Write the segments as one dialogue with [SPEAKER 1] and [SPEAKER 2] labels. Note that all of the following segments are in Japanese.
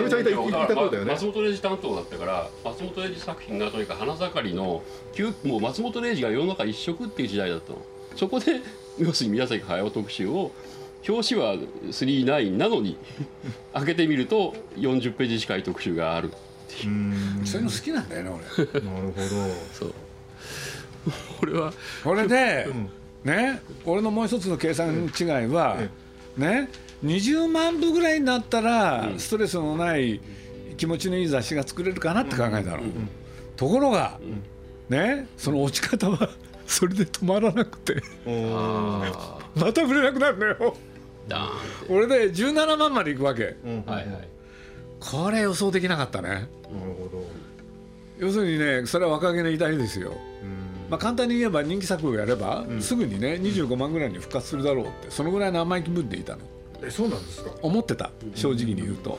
[SPEAKER 1] れなべちゃん言った言ったことだよね。
[SPEAKER 2] 松本零士担当だったから松本零士作品がとにかく花盛りの旧もう松本零士が世の中一色っていう時代だったの。そこで 要するに宮崎駿特集を表紙は39なのに開けてみると40ページ近い特集がある
[SPEAKER 1] う。ん。
[SPEAKER 3] そういうの好きなんだよね俺。
[SPEAKER 1] なるほど。
[SPEAKER 2] そう。これは
[SPEAKER 3] これで、ね俺のもう一つの計算違いは、ね20万部ぐらいになったら、ストレスのない気持ちのいい雑誌が作れるかなって考えたの、ところが、ねその落ち方は それで止まらなくて。
[SPEAKER 2] あ
[SPEAKER 3] また売れなくなるのよ。俺で17万までいくわけ。
[SPEAKER 1] うん。
[SPEAKER 2] てはいはい。
[SPEAKER 3] これ予想できなかったね。
[SPEAKER 1] なるほど。
[SPEAKER 3] 要するにねそれは若気の至りですよ。
[SPEAKER 1] うん。
[SPEAKER 3] まあ、簡単に言えば人気作をやれば、すぐにね25万ぐらいに復活するだろうってそのぐらいの甘い気分でいたの
[SPEAKER 1] えそうなんですか？
[SPEAKER 3] 思ってた正直に言うと、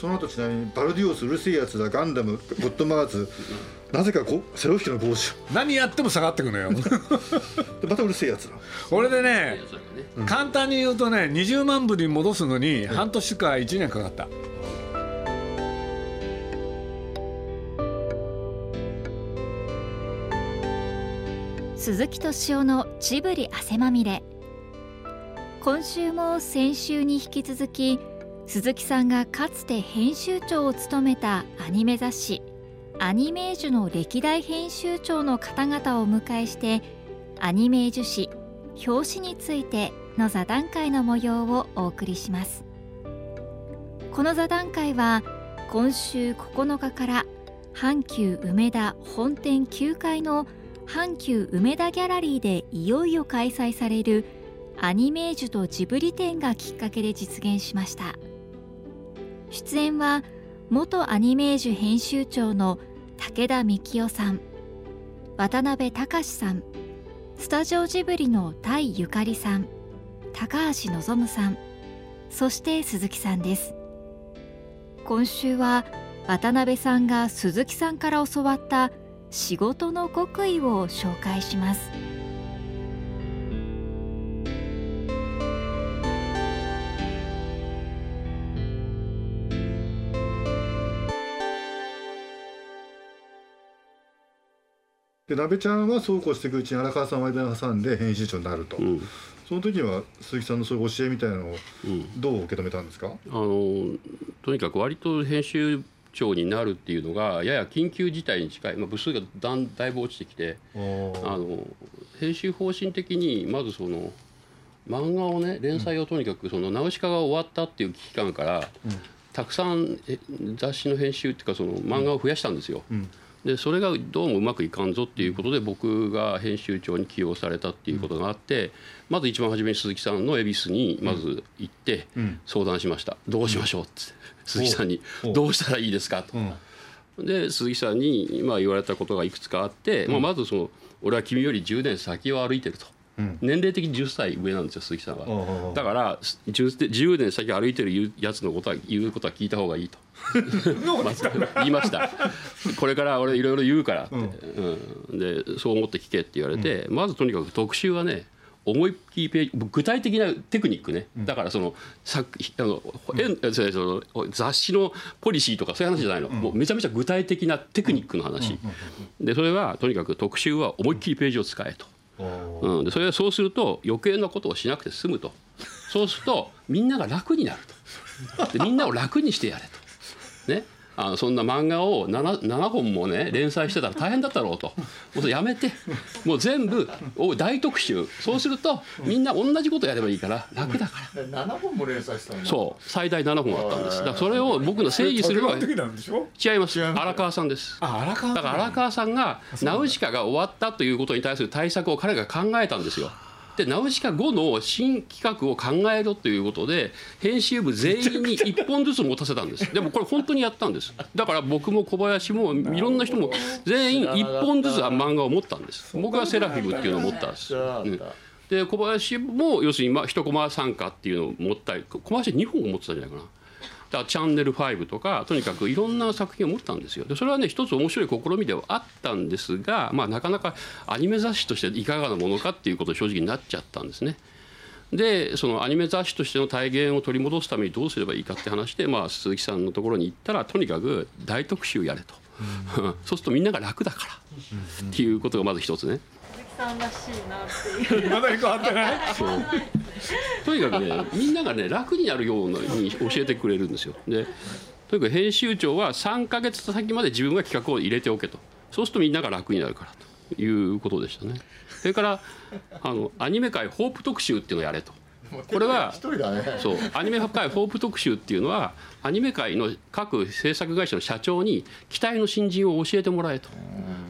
[SPEAKER 1] その後ちなみにバルディオスうるせえやつだガンダムゴッドマーズなぜかこセロフィキの帽子
[SPEAKER 3] 何やっても下がってくのよ。
[SPEAKER 1] でまたうるせえやつだ
[SPEAKER 3] これでね。簡単に言うとね20万部に戻すのに半年か1年かかった。
[SPEAKER 4] 鈴木敏夫のジブリ汗まみれ今週も先週に引き続き鈴木さんがかつて編集長を務めたアニメ雑誌「アニメージュ」の歴代編集長の方々をお迎えしてアニメージュ誌表紙についての座談会の模様をお送りします。この座談会は今週9日から阪急梅田本店9階の阪急梅田ギャラリーでいよいよ開催されるアニメージュとジブリ展がきっかけで実現しました。出演は元アニメージュ編集長の武田幹夫さん渡辺隆さんスタジオジブリの田井ゆかりさん高橋望さんそして鈴木さんです。今週は渡辺さんが鈴木さんから教わった仕事の極意を紹介します。
[SPEAKER 1] で鍋ちゃんはそうこうしていくうちに荒川さんを間に挟んで編集長になると、
[SPEAKER 2] うん。
[SPEAKER 1] その時は鈴木さんのそういう教えみたいなのを
[SPEAKER 2] うん。
[SPEAKER 1] どう受け止めたんですか、
[SPEAKER 2] あのとにかく割と編集長になるっていうのがやや緊急事態に近い、まあ、部数がだんだいぶ落ちてきてあの編集方針的にまずその漫画をね連載をとにかくそのナウシカが終わったっていう危機感から、たくさんえ雑誌の編集っていうかその漫画を増やしたんですよ。
[SPEAKER 1] うん
[SPEAKER 2] でそれがどうもうまくいかんぞっていうことで僕が編集長に起用されたっていうことがあってまず一番初めに鈴木さんの恵比寿にまず行って
[SPEAKER 1] うん。
[SPEAKER 2] 相談しました「どうしましょう」って鈴木さんに。
[SPEAKER 1] お「
[SPEAKER 2] どうしたらいいですか?」と。で鈴木さんに今言われたことがいくつかあって、まあ、まずその「俺は君より10年先を歩いてる」と。
[SPEAKER 1] うん。
[SPEAKER 2] 年齢的に10歳上なんですよ鈴木さんは。
[SPEAKER 1] ああ
[SPEAKER 2] だから 10, 10年先歩いてるやつのことは言うことは聞いた方がいいと言いました。これから俺いろいろ言うからって、うん。でそう思って聞けって言われて、まずとにかく特集はね思いっきりページ具体的なテクニックね、だからその作あの、えん。その雑誌のポリシーとかそういう話じゃないの、もうめちゃめちゃ具体的なテクニックの話、でそれはとにかく特集は思いっきりページを使えと。うん、でそれはそうすると余計なことをしなくて済むと。そうするとみんなが楽になると。でみんなを楽にしてやれと。ね。あのそんな漫画を 7, 7本もね連載してたら大変だったろうと。もうやめて。もう全部お大特集。そうするとみんな同じことやればいいから楽だから。
[SPEAKER 5] 7本も連載したの
[SPEAKER 2] そう。最大7本あったんです。だからそれを僕の正義するのは
[SPEAKER 3] 時なんでしょ？
[SPEAKER 2] 違います。荒川さんです。
[SPEAKER 3] あ荒川
[SPEAKER 2] だから荒川さんがナウシカが終わったということに対する対策を彼が考えたんですよ。でナウシカ後の新企画を考えろということで編集部全員に1本ずつ持たせたんです。でもこれ本当にやったんです。だから僕も小林もいろんな人も全員1本ずつ漫画を持ったんです。僕はセラフィムっていうのを持ったんです、うん。で小林も要するにまあ一コマ参加っていうのを持ったり小林は2本持ってたんじゃないかなだチャンネル5とかとにかくいろんな作品を持ったんですよ。でそれはね一つ面白い試みではあったんですが、まあ、なかなかアニメ雑誌としていかがなものかっていうことに正直になっちゃったんですね。でそのアニメ雑誌としての体現を取り戻すためにどうすればいいかって話で、まあ、鈴木さんのところに行ったらとにかく大特集やれと、そうするとみんなが楽だから、っていうことがまず一つね。
[SPEAKER 5] さんらしいなっていう。
[SPEAKER 3] まだ変わってない？
[SPEAKER 2] そう。とにかくねみんながね楽になるように教えてくれるんですよ。でとにかく編集長は3か月先まで自分が企画を入れておけと。そうするとみんなが楽になるからということでしたね。それからあのアニメ界ホープ特集っていうのをやれと。これは
[SPEAKER 1] 一人だね。
[SPEAKER 2] そう。アニメ界ホープ特集っていうのはアニメ界の各制作会社の社長に期待の新人を教えてもらえと。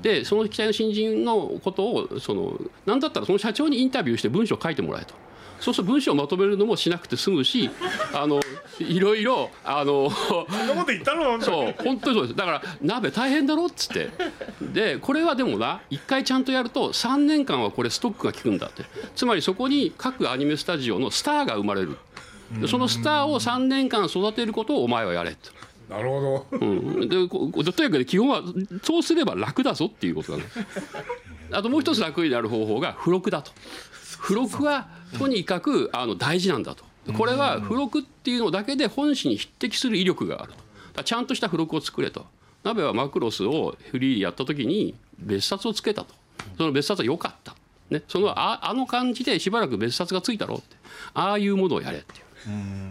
[SPEAKER 2] でその期待の新人のことをそのなんだったらその社長にインタビューして文章を書いてもらえと。そうすると文章をまとめるのもしなくて済むし あのいろいろあの
[SPEAKER 3] そんなこと言ったの？
[SPEAKER 2] そう本当にそうです。だから鍋大変だろっつって。でこれはでもな一回ちゃんとやると3年間はこれストックが効くんだって。つまりそこに各アニメスタジオのスターが生まれる。でそのスターを3年間育てることをお前はやれと。
[SPEAKER 3] なるほど。
[SPEAKER 2] うん、でことにかく基本はそうすれば楽だぞっていうことだね。あともう一つ楽になる方法が付録だと。付録はとにかくあの大事なんだと。これは付録っていうのだけで本誌に匹敵する威力があると。ちゃんとした付録を作れと。鍋はマクロスをフリーでやった時に別冊をつけたと。その別冊は良かった、ね、そのああの感じでしばらく別冊がついたろうって。ああいうものをやれっていう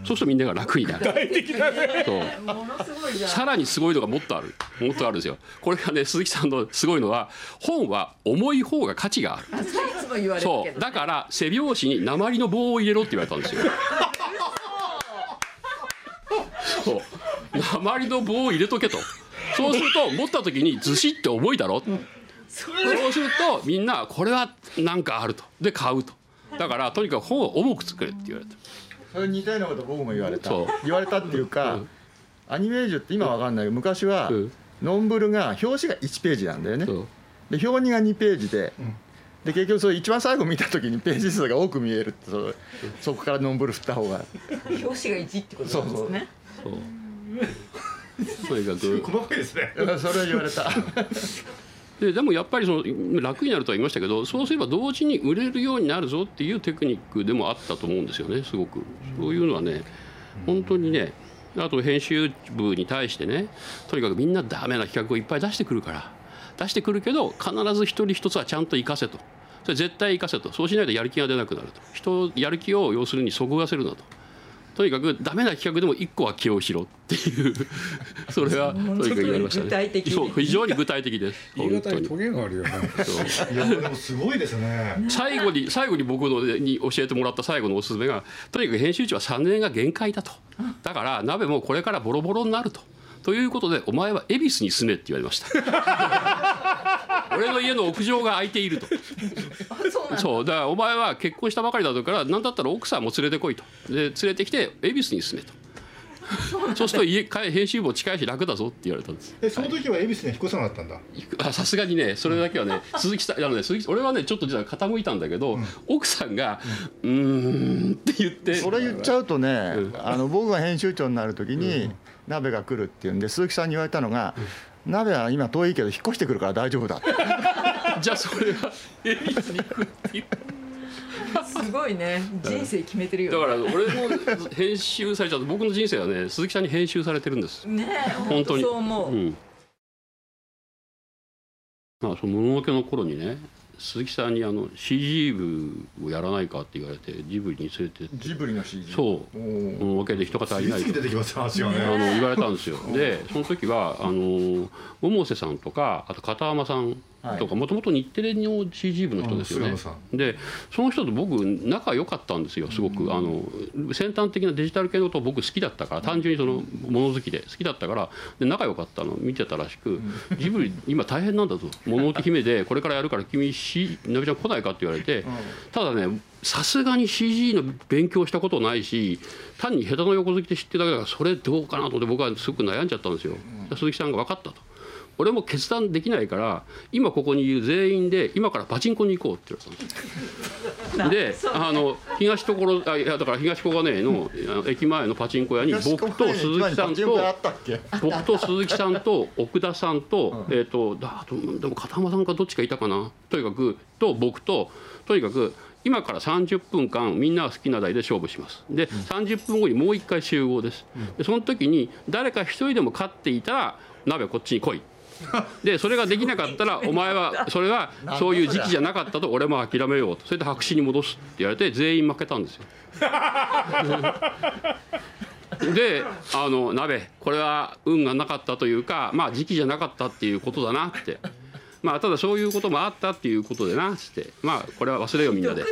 [SPEAKER 2] そうするとみんなが楽になる。そう。さらにすごいのがもっとある。もっとあるんですよ。これがね鈴木さんのすごいのは本は重い方が価値がある。
[SPEAKER 5] いつも言われるけど
[SPEAKER 2] そう。だから背表紙に鉛の棒を入れろって言われたんですよ。そう。鉛の棒を入れとけと。そうすると持った時にずしって重いだろ。そうするとみんなこれはなんかあると。で買うと。だからとにかく本を重く作れって言われた
[SPEAKER 1] それ似たようなこと僕も言われた。
[SPEAKER 2] そう。
[SPEAKER 1] 言われたっていうか、アニメージュって今わかんない。けど昔は、
[SPEAKER 2] うん。
[SPEAKER 1] ノンブルが表紙が1ページなんだよね。
[SPEAKER 2] そう。
[SPEAKER 1] で表2が2ページで、で結局それ一番最後見た時にページ数が多く見えるってそそこからノンブル振った方が。
[SPEAKER 5] 表紙が1ってことなんですね。
[SPEAKER 2] そうとにかく
[SPEAKER 3] 細かいですね。
[SPEAKER 1] それは言われた
[SPEAKER 2] ででもやっぱりその楽になるとは言いましたけどそうすれば同時に売れるようになるぞっていうテクニックでもあったと思うんですよねすごく。そういうのはね本当にねあと編集部に対してねとにかくみんなダメな企画をいっぱい出してくるから。出してくるけど必ず一人一つはちゃんと活かせと。それ絶対活かせと。そうしないとやる気が出なくなると。人やる気を要するにそこがせるなと。とにかくダメな企画でも一個は起用しろっていう それはとにかく言われましたね。
[SPEAKER 5] 具体的
[SPEAKER 2] そう非常に具体的です。
[SPEAKER 3] 言い
[SPEAKER 2] 本当に。
[SPEAKER 3] 方にトゲがあるよね。
[SPEAKER 2] そう。
[SPEAKER 1] いやでもすごいですね。
[SPEAKER 2] 最後に最後に僕のに教えてもらった最後のおすすめがとにかく編集長は3年が限界だと。だから鍋もこれからボロボロになると。ということでお前は恵比寿に住めって言われました。俺の家の屋上が空いていると。
[SPEAKER 5] あそうだ。
[SPEAKER 2] からお前は結婚したばかりだから何だったら奥さんも連れてこいと。で連れてきて恵比寿に住めと。そうすると家帰編集部も近いし楽だぞって言われたんです。
[SPEAKER 1] えその時は恵比寿には引っ越さなかったんだ？
[SPEAKER 2] あさすがにねそれだけはね鈴木さんあのね鈴木俺はねちょっと実は傾いたんだけど、奥さんが「うーん」って言って。
[SPEAKER 1] それ言っちゃうとね、あの僕が編集長になる時に、鍋が来るっていうんで鈴木さんに言われたのが、鍋は今遠いけど引っ越してくるから大丈夫だって
[SPEAKER 2] じゃあそれは恵比寿に行くっていう
[SPEAKER 5] すごいね。人生決めてるよ
[SPEAKER 2] だから俺も編集されちゃって僕の人生はね鈴木さんに編集されてるんです。
[SPEAKER 5] ねえ
[SPEAKER 2] 本
[SPEAKER 5] 本当
[SPEAKER 2] 当に
[SPEAKER 5] そう思う、
[SPEAKER 2] うん。まあそのもののけの頃にね鈴木さんにあの CG 部をやらないかって言われてジブリに連れてって。
[SPEAKER 1] ジブリの CG
[SPEAKER 2] そう。もののけで人が足りない。と
[SPEAKER 1] てきます話が
[SPEAKER 2] あの言われたんですよ。でその時はあの百瀬さんとかあと片山さんとかもともと日テレの CG 部の人ですよね。でその人と僕仲良かったんですよすごく、あの先端的なデジタル系のこと僕好きだったから単純にその物好きで好きだったからで仲良かったの見てたらしく「ジブリ今大変なんだぞ。もののけ姫でこれからやるから君しなべちゃん来ないか?」って言われてただねさすがに CG の勉強したことないし単に下手の横好きで知ってるだけだからそれどうかなと思って僕はすごく悩んじゃったんですよ。鈴木さんが分かったと俺も決断できないから今ここにいる全員で今からパチンコに行こうって言われたん ですよ。であの東所あいやだから東小金井の駅前のパチンコ屋に僕と鈴木さんと僕と鈴木さんと奥田さんと,、えー、とだでも片山さんかどっちかいたかな？とにかくと僕ととにかく今から30分間みんなが好きな台で勝負します。で、30分後にもう1回集合です。でその時に誰か一人でも勝っていたら鍋こっちに来い でそれができなかったら お前はそれ。はそういう時期じゃなかったと俺も諦めようと。それで白紙に戻すって言われて全員負けたんですよ。であの鍋これは運がなかったというかまあ時期じゃなかったっていうことだなってまあただそういうこともあったっていうことでなっつって。まあこれは忘れようみんなで。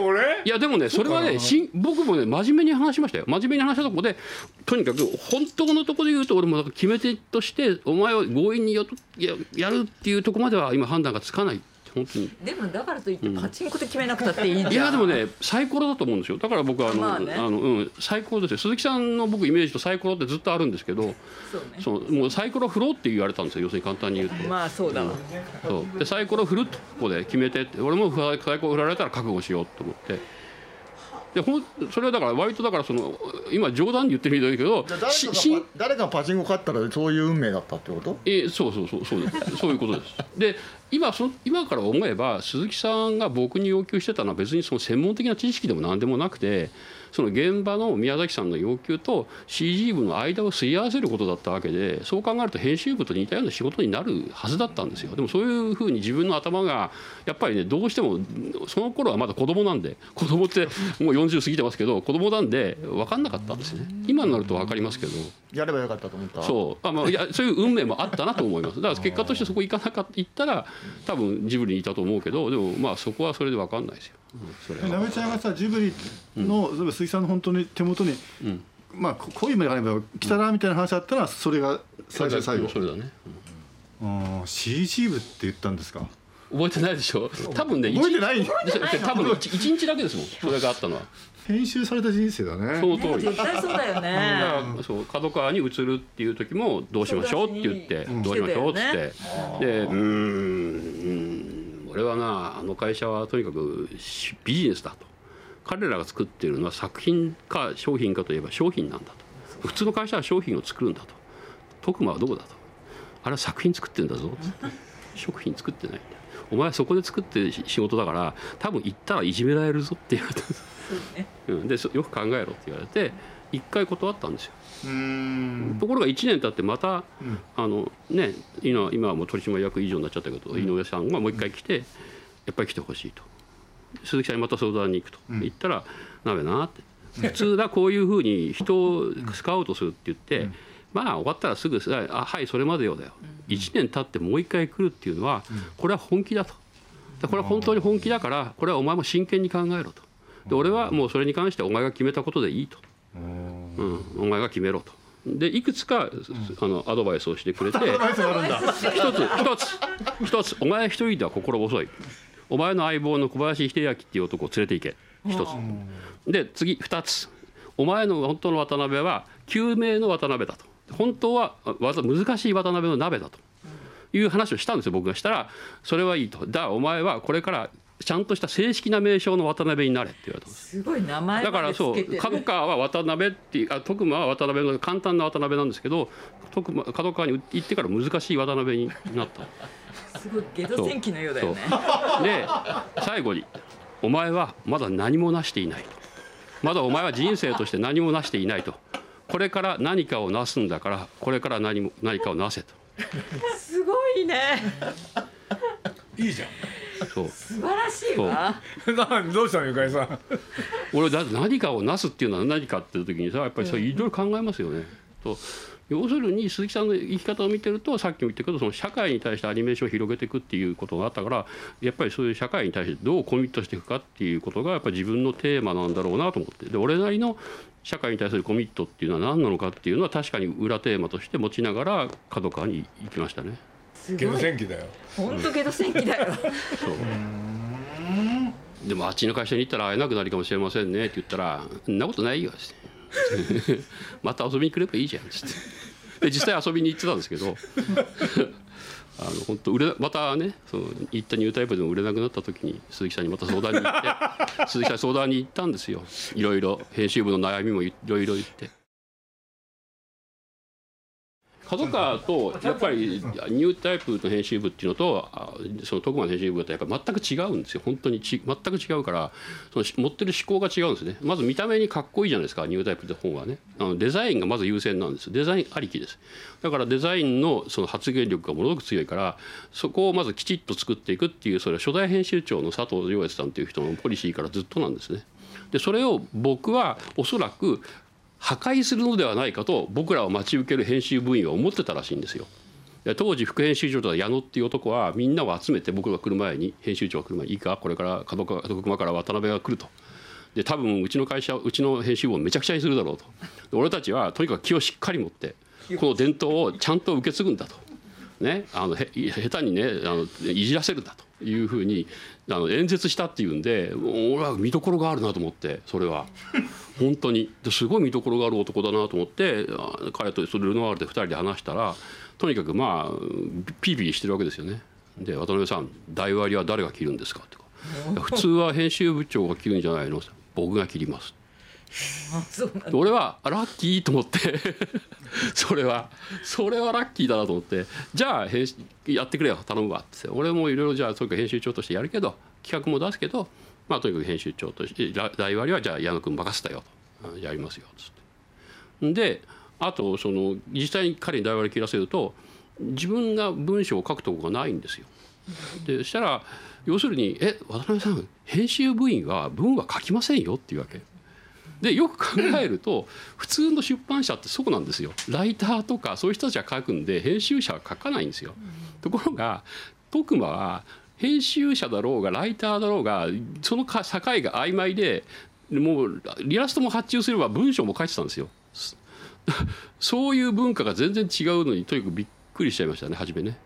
[SPEAKER 3] 俺
[SPEAKER 2] い？やでもねそれはねし僕もね真面目に話しましたよ真面目に話したところでとにかく本当のところで言うと俺も決め手としてお前を強引にやややるっていうところまでは今判断がつかない本当に。
[SPEAKER 5] でもだからといってパチンコで決めなくたっていいじゃん
[SPEAKER 2] いやでもねサイコロだと思うんですよ。だから僕はあの、
[SPEAKER 5] まあね。
[SPEAKER 2] あのうん、サイコロですよ。鈴木さんの僕イメージとサイコロってずっとあるんですけど
[SPEAKER 5] そうね。
[SPEAKER 2] そうもうサイコロ振ろうって言われたんですよ。要するに簡単に言うと。
[SPEAKER 5] まあそうだわ。
[SPEAKER 2] そう。でサイコロ振るってここで決めてって俺もサイコロ振られたら覚悟しようと思ってでほんそれはだから割とだからその今冗談で言ってるみたいだけど
[SPEAKER 1] 誰が誰かがパチンコ勝ったらそういう運命だったってこと？
[SPEAKER 2] えそうそうそうそうですそういうことです。で今そ今から思えば鈴木さんが僕に要求してたのは別にその専門的な知識でも何でもなくてその現場の宮崎さんの要求と CG 部の間をすり合わせることだったわけでそう考えると編集部と似たような仕事になるはずだったんですよ。でもそういうふうに自分の頭がやっぱりねどうしてもその頃はまだ子供なんで子供ってもう40過ぎてますけど子供なんで分かんなかったんですね。今になると分かりますけど。
[SPEAKER 1] やればよかったと思った。
[SPEAKER 2] そう。あ、まあ、いやそういう運命もあったなと思います。だから結果としてそこ行かなかったら多分ジブリにいたと思うけどでもまあそこはそれで分かんないですよ、
[SPEAKER 6] なべちゃんがさジブリの、例えば鈴木さんの本当に手元に、
[SPEAKER 2] ん。
[SPEAKER 6] まあここういうまでがあれば来たらみたいな話あったらそれが最初で最後。
[SPEAKER 2] それだね、
[SPEAKER 6] あー CG 部って言ったんですか？
[SPEAKER 2] うん覚えてないでしょ？多分ね
[SPEAKER 6] 覚えてない？
[SPEAKER 2] 一 日多分一一日だけですもん。それがあったのは。
[SPEAKER 6] 編集された人生だね。
[SPEAKER 2] その通り。
[SPEAKER 5] 絶対そうだよ
[SPEAKER 2] だ
[SPEAKER 5] ね。
[SPEAKER 2] からそう角川に移るっていう時もどうしましょう？って言って
[SPEAKER 5] ん。
[SPEAKER 2] どうしましょう？っつって。でううん俺はなあの会社はとにかくしビジネスだと。彼らが作っているのは作品か商品かといえば商品なんだと。普通の会社は商品を作るんだと。徳間はどこだと。あれは作品作ってるんだぞ。つって食品作ってないんだお前はそこで作ってる仕事だから多分行ったらいじめられるぞって言われたんです
[SPEAKER 5] そう
[SPEAKER 2] ん、でそよく考えろって言われて一回断ったんですよところが1年経ってまた、あのね今今はもう取締役以上になっちゃったけど、井上さんがもう一回来てやっぱり来てほしいと。鈴木さんにまた相談に行くと、言ったら「なべな」って。普通だこういうふうに人をスカウトするって言って、まあ終わったらすぐ「あはいそれまでよ」だよ、1年経ってもう一回来るっていうのはこれは本気だと。でこれは本当に本気だからこれはお前も真剣に考えろと。で俺はもうそれに関してはお前が決めたことでいいと、うん、お前が決めろと。でいくつか、あのアドバイスをしてくれて一つ一つ一つお前一人では心細い。お前の相棒の小林秀明っていう男を連れて行け。一つ。で次二つ。お前の本当の渡辺は救命の渡辺だと。本当は難しい渡辺の鍋だと。いう話をしたんですよ僕がしたらそれはいいと。だお前はこれからちゃんとした正式な名称の渡辺になれって言われたんです
[SPEAKER 5] すごい名前
[SPEAKER 2] だからそう角川は渡辺っていうあ徳間は渡辺の簡単な渡辺なんですけど徳間角川に行ってから難しい渡辺になった。
[SPEAKER 5] すごいゲド戦記のようだよね。
[SPEAKER 2] で最後に「お前はまだ何もなしていない」と「まだお前は人生として何もなしていない」と「これから何かをなすんだからこれから何も何かをなせ」と。
[SPEAKER 5] すごいね。
[SPEAKER 3] いいじゃん
[SPEAKER 2] そう。
[SPEAKER 5] 素晴らしいわ。
[SPEAKER 3] などうしたのゆかりさん？
[SPEAKER 2] 俺だって何かをなすっていうのは何かっていう時にさやっぱりそれいろいろ考えますよね。と要するに鈴木さんの生き方を見てるとさっきも言ったけどその社会に対してアニメーションを広げていくっていうことがあったからやっぱりそういう社会に対してどうコミットしていくかっていうことがやっぱり自分のテーマなんだろうなと思って。で俺なりの社会に対するコミットっていうのは何なのかっていうのは確かに裏テーマとして持ちながら角川に行きましたね。
[SPEAKER 5] す
[SPEAKER 3] ゲド戦記だよ。
[SPEAKER 5] 本当ゲド戦記だよ。
[SPEAKER 2] でもあっちの会社に行ったら会えなくなるかもしれませんね。って言ったら「そんなことないよ」って。また遊びに来ればいいじゃん」っつって。で実際遊びに行ってたんですけど。あの本当売れまたねその行ったニュータイプでも売れなくなった時に鈴木さんにまた相談に行って。鈴木さんに相談に行ったんですよ。いろいろ編集部の悩みもいろいろ言って角川とやっぱりニュータイプの編集部っていうのとその徳間編集部ってやっぱ全く違うんですよ。本当にち全く違うからその持ってる思考が違うんですね。まず見た目にかっこいいじゃないですかニュータイプって本はね。あのデザインがまず優先なんです。デザインありきです。だからデザインのその発言力がものすごく強いからそこをまずきちっと作っていくっていうそれは初代編集長の佐藤良悦さんという人のポリシーからずっとなんですね。でそれを僕はおそらく破壊するのではないかと僕らを待ち受ける編集部員は思ってたらしいんですよ。当時副編集長だった矢野っていう男はみんなを集めて僕が来る前に編集長が来る前にいいか？これから角川徳間から渡辺が来ると。で多分うちの会社うちの編集部をめちゃくちゃにするだろうと。俺たちはとにかく気をしっかり持ってこの伝統をちゃんと受け継ぐんだと、ね、あのへ下手にねあのいじらせるんだと。いうふうにあの演説したっていうんで俺は見どころがあるなと思ってそれは。本当に。すごい見どころがある男だなと思って彼とそれルノワールで2人で話したらとにかくまあピーピーしてるわけですよね。で渡辺さん台割りは誰が切るんですかとか。普通は編集部長が切るんじゃないの？僕が切ります俺はラッキーと思って それはそれはラッキーだなと思ってじゃあ編やってくれよ頼むわって俺もいろいろじゃあとにかく編集長としてやるけど企画も出すけどまあとにかく編集長として台割りはじゃあ矢野君任せたよと。やりますよっつって。であとその実際に彼に台割り切らせると自分が文章を書くとこがないんですよ。でそしたら要するに「え渡辺さん編集部員は文は書きませんよ」っていうわけ。でよく考えると普通の出版社ってそうなんですよライターとかそういう人たちは書くんで編集者は書かないんですよ。ところが徳間は編集者だろうがライターだろうがその境が曖昧でもうリラストも発注すれば文章も書いてたんですよ。そういう文化が全然違うのにとにかくびっくりしちゃいましたね初めね。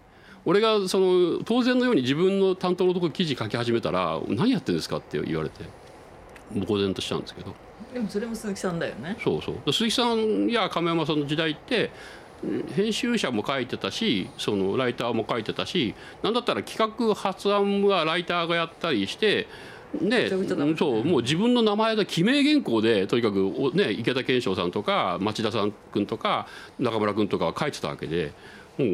[SPEAKER 2] 俺がその当然のように自分の担当のところ記事書き始めたら「何やってんですか?」って言われて呆然としたんですけど。
[SPEAKER 5] でもそれも鈴木さんだよね。
[SPEAKER 2] そうそう。鈴木さんや亀山さんの時代って編集者も書いてたしそのライターも書いてたし何だったら企画発案はライターがやったりしてでそうもう自分の名前で記名原稿でとにかく、ね、池田健翔さんとか町田さん君とか中村君とかは書いてたわけでも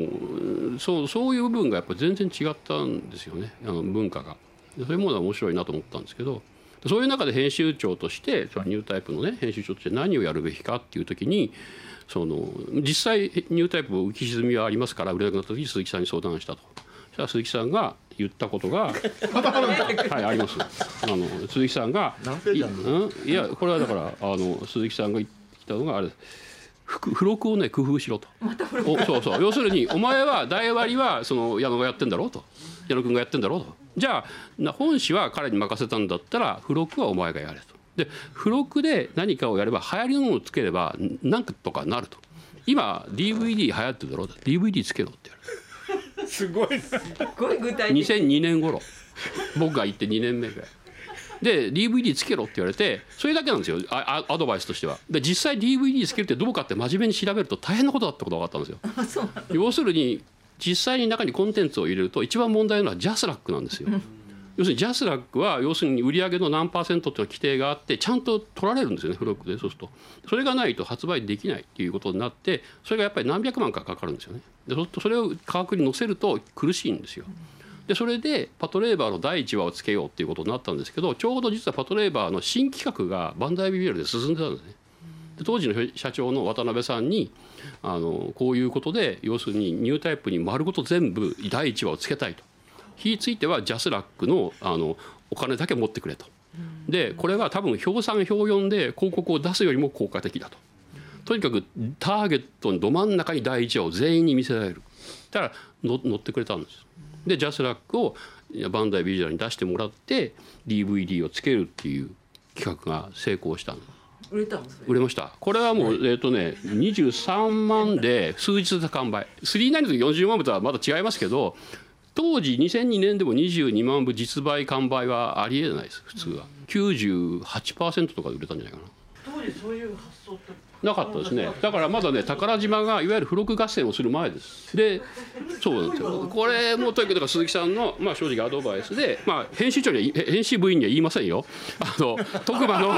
[SPEAKER 2] うそうそういう部分がやっぱり全然違ったんですよね。あの文化が。そういうものは面白いなと思ったんですけどそういう中で編集長としてニュータイプのね編集長として何をやるべきかっていう時にその実際ニュータイプ浮き沈みはありますから売れなくなった時に鈴木さんに相談したと。そしたら鈴木さんが言ったことが はいあります。あの鈴木さんがい,、うん、いやこれはだからあの鈴木さんが言ったのがあれ付録をね工夫しろと、おそうそう。要するにお前は台割りはその矢野がやってんだろうと矢野君がやってんだろうと。じゃあ本誌は彼に任せたんだったら付録はお前がやれと。で付録で何かをやれば流行りのものをつければ何とかなると。今 DVD 流行ってるだろう DVD つけろって
[SPEAKER 3] やる。すごい
[SPEAKER 5] すごい具体的。
[SPEAKER 2] 2002年頃僕が行って2年目ぐらい。で DVD つけろって言われてそれだけなんですよ。アアドバイスとしては。で実際 DVD つけるってどうかって真面目に調べると大変なことだってことが分かったんですよ。要するに実際に中にコンテンツを入れると一番問題なのはジャスラックなんですよ。要するにジャスラックは要するに売上の何パーセントっていう規定があってちゃんと取られるんですよねフロックでそうすると。それがないと発売できないっていうことになってそれがやっぱり何百万かかかるんですよね。でそうするとそれを価格に乗せると苦しいんですよ。でそれでパトレーバーの第1話をつけようっていうことになったんですけどちょうど実はパトレーバーの新企画がバンダイビビアルで進んでたんですね。当時の社長の渡辺さんにあのこういうことで要するにニュータイプに丸ごと全部第1話をつけたいと。火ついてはジャスラックのあのお金だけ持ってくれと。でこれは多分表3表4で広告を出すよりも効果的だと。とにかくターゲットのど真ん中に第1話を全員に見せられる。だから乗ってくれたんです。でジャスラックをバンダイビジュアルに出してもらって DVD をつけるっていう企画が成功したんです
[SPEAKER 5] 売れた
[SPEAKER 2] 売れました。これはもう、えっ、とね23万で数日で完売。39の時40万部とはまだ違いますけど当時2002年でも22万部実売完売はありえないです普通は。98%とかで売れたんじゃないかな
[SPEAKER 5] 当時
[SPEAKER 7] にそういう発想って
[SPEAKER 2] なかったですね。だからまだね宝島がいわゆる付録合戦をする前です。でそうなんですよ。これもとにかく鈴木さんの、まあ、正直アドバイスで、まあ、編集長には編集部員には言いませんよ。あの徳間の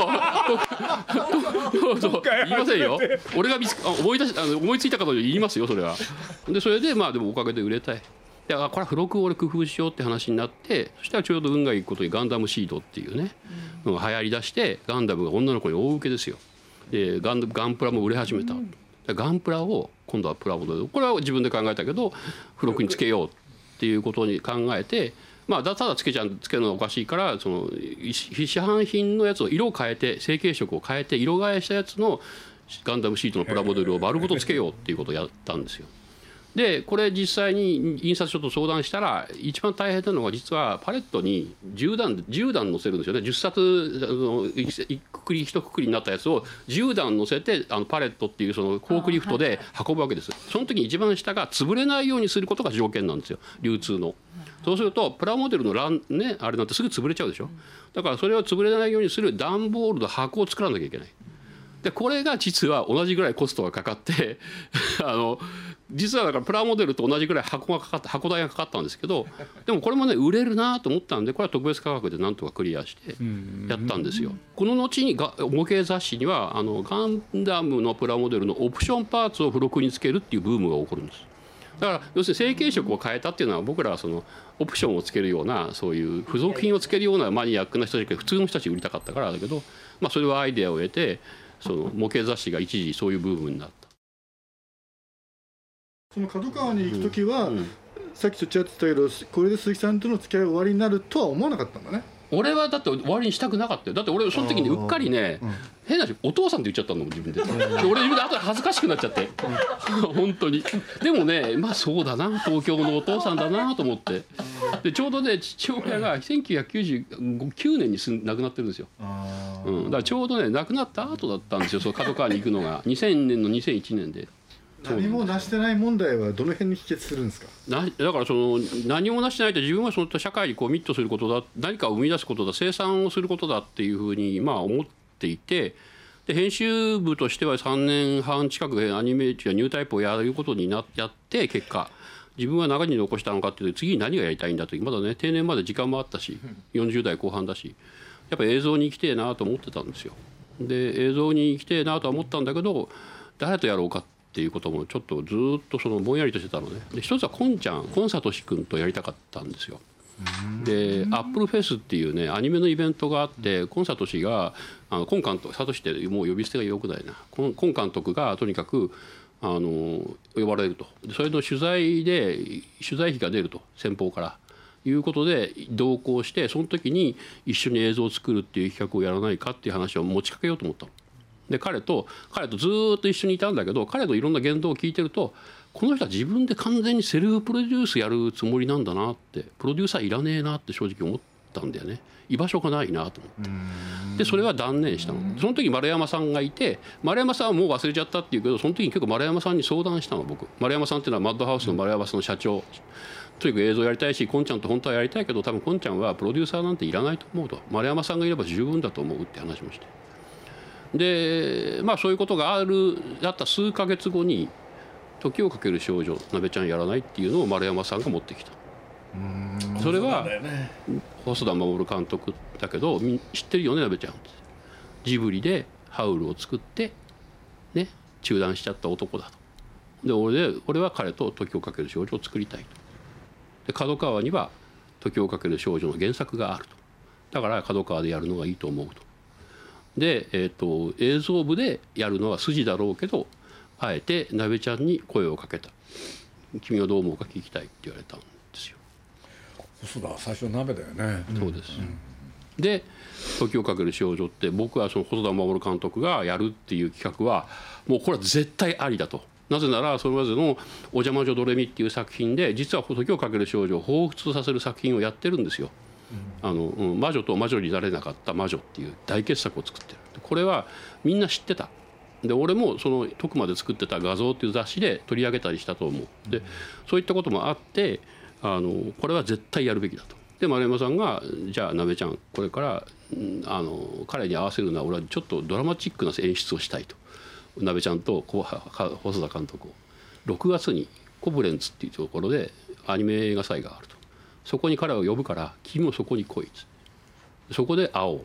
[SPEAKER 2] そうそう言いませんよ。俺が見つ思い出しあの思いついたかと言いますよそれは。でそれでまあでもおかげで売れたいいやこれは付録を俺工夫しようって話になってそしたらちょうど運がいいことにガンダムシードっていうねのが流行りだしてガンダムが女の子に大受けですよ。でガンガンプラも売れ始めた、ガンプラを今度はプラモデル。これは自分で考えたけど付録につけようっていうことに考えてまあ、ただつけちゃうつけるのはおかしいからその市販品のやつを色を変えて成型色を変えて色替えしたやつのガンダムシートのプラモデルを丸ごとつけようっていうことをやったんですよ。でこれ実際に印刷所と相談したら一番大変なのが実はパレットに10段 ,10 段載せるんですよね。10冊あの一くり一くりになったやつを10段載せてあのパレットっていうそのフォークリフトで運ぶわけです。その時に一番下が潰れないようにすることが条件なんですよ。流通の。そうするとプラモデルのラン、ね、あれなんてすぐ潰れちゃうでしょ。だからそれを潰れないようにする段ボールの箱を作らなきゃいけない。でこれが実は同じぐらいコストがかかって あの実はだからプラモデルと同じぐらい箱がかかった箱代がかかったんですけどでもこれもね売れるなと思ったんでこれは特別価格でなんとかクリアしてやったんですよ。この後にが模型雑誌にはあのガンダムのプラモデルのオプションパーツを付録につけるっていうブームが起こるんです。だから要するに成型色を変えたっていうのは僕らはそのオプションをつけるようなそういう付属品をつけるようなマニアックな人たちが普通の人たち売りたかったからだけど、まあ、それはアイデアを得てその模型雑誌が一時そういうブームになった。
[SPEAKER 6] その角川に行く時は、うん、さっきちょっと言ってたけどこれで鈴木さんとの付き合い終わりになるとは思わなかったんだね。
[SPEAKER 2] 俺はだって終わりにしたくなかったよ。だって俺その時にうっかりね、うん、変な話お父さんって言っちゃったのも自分で。で俺自分で後で恥ずかしくなっちゃって。本当に。でもねまあそうだな。東京のお父さんだなと思って。でちょうどね父親が1999年にす亡くなってるんですよ、うん、だからちょうどね亡くなった後だったんですよその角川に行くのが。2000年の2001年で。
[SPEAKER 6] 何も成してない問題はどの辺に帰結するんですか？
[SPEAKER 2] なだからその何も成してないと自分はその社会にコミットすることだ何かを生み出すことだ生産をすることだっていうふうにまあ思っていてで編集部としては3年半近くアニメーやニュータイプをやることになやって結果自分は中に残したのかっていうと次に何がやりたいんだというまだね定年まで時間もあったし40代後半だしやっぱ映像に行きてえなと思ってたんですよ。で映像に行きてえなと思ったんだけど誰とやろうかってっていうこともちょっとずっとそのぼんやりとしてたのでで一つはこんちゃんコンサトシ君とやりたかったんですよ。でアップルフェスっていうねアニメのイベントがあってコンサト氏があのコン監督サトシってもう呼び捨てがよくないな。コンコン監督がとにかくあの呼ばれると。それの取材で取材費が出ると先方から。いうことで同行してその時に一緒に映像を作るっていう企画をやらないかっていう話を持ちかけようと思ったの。で彼と彼とずっと一緒にいたんだけど彼のいろんな言動を聞いてるとこの人は自分で完全にセルフプロデュースやるつもりなんだなってプロデューサーいらねえなって正直思ったんだよね。居場所がないなと思って。でそれは断念したの。その時丸山さんがいて丸山さんはもう忘れちゃったっていうけどその時に結構丸山さんに相談したの僕。丸山さんっていうのはマッドハウスの丸山さんの社長。とにかく映像やりたいしこんちゃんと本当はやりたいけど多分こんちゃんはプロデューサーなんていらないと思うと。丸山さんがいれば十分だと思うって話もして。でまあそういうことがあるあった数か月後に「時をかける少女鍋ちゃんやらない」っていうのを丸山さんが持ってきた。それは細田守監督だけど知ってるよね鍋ちゃん。ジブリでハウルを作ってね中断しちゃった男だと。で俺で俺は彼と「時をかける少女」を作りたいと。で角川には「時をかける少女」の原作があると。だから角川でやるのがいいと思うとで、えーと、映像部でやるのは筋だろうけどあえて鍋ちゃんに声をかけた「君はどう思うか聞きたい」って言われたんですよ。
[SPEAKER 3] そうだ最初鍋だよね。
[SPEAKER 2] そうです、うん、で「時をかける少女」って僕はその細田守監督がやるっていう企画はもうこれは絶対ありだと。なぜならそれまでの「お邪魔女ドレミ」っていう作品で実は「時をかける少女」を彷彿とさせる作品をやってるんですよ。あの、魔女と魔女になれなかった魔女っていう大傑作を作ってる。これはみんな知ってた。で俺もその徳間で作ってた画像っていう雑誌で取り上げたりしたと思う。でそういったこともあってあのこれは絶対やるべきだと。で丸山さんが「じゃあなべちゃんこれからあの彼に合わせるのは俺はちょっとドラマチックな演出をしたい」と。なべちゃんと細田監督を。6月にコブレンツっていうところでアニメ映画祭があると。そこに彼を呼ぶから君もそこに来いっそこで会おう。っ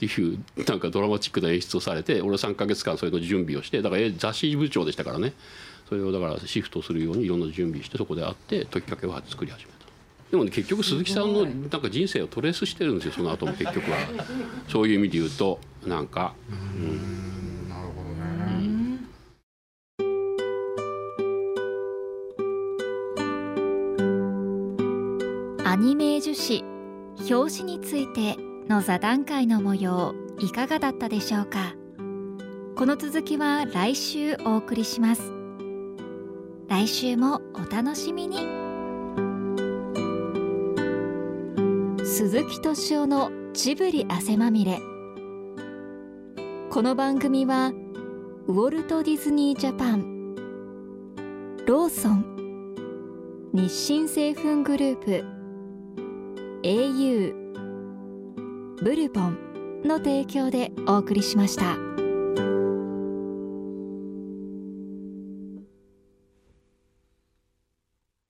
[SPEAKER 2] ていうなんかドラマチックな演出をされて俺3か月間それの準備をしてだから雑誌部長でしたからね。それをだからシフトするようにいろんな準備してそこで会って解きかけを作り始めた。でも、ね、結局鈴木さんのなんか人生をトレースしてるんですよその後も結局は。そういう意味で言うとなんか。うん
[SPEAKER 4] アニメ樹脂表紙についての座談会の模様いかがだったでしょうか？この続きは来週お送りします。来週もお楽しみに。鈴木敏夫のジブリ汗まみれ。この番組はウォルト・ディズニー・ジャパンローソン日清製粉グループ au ブルボンの提供でお送りしました。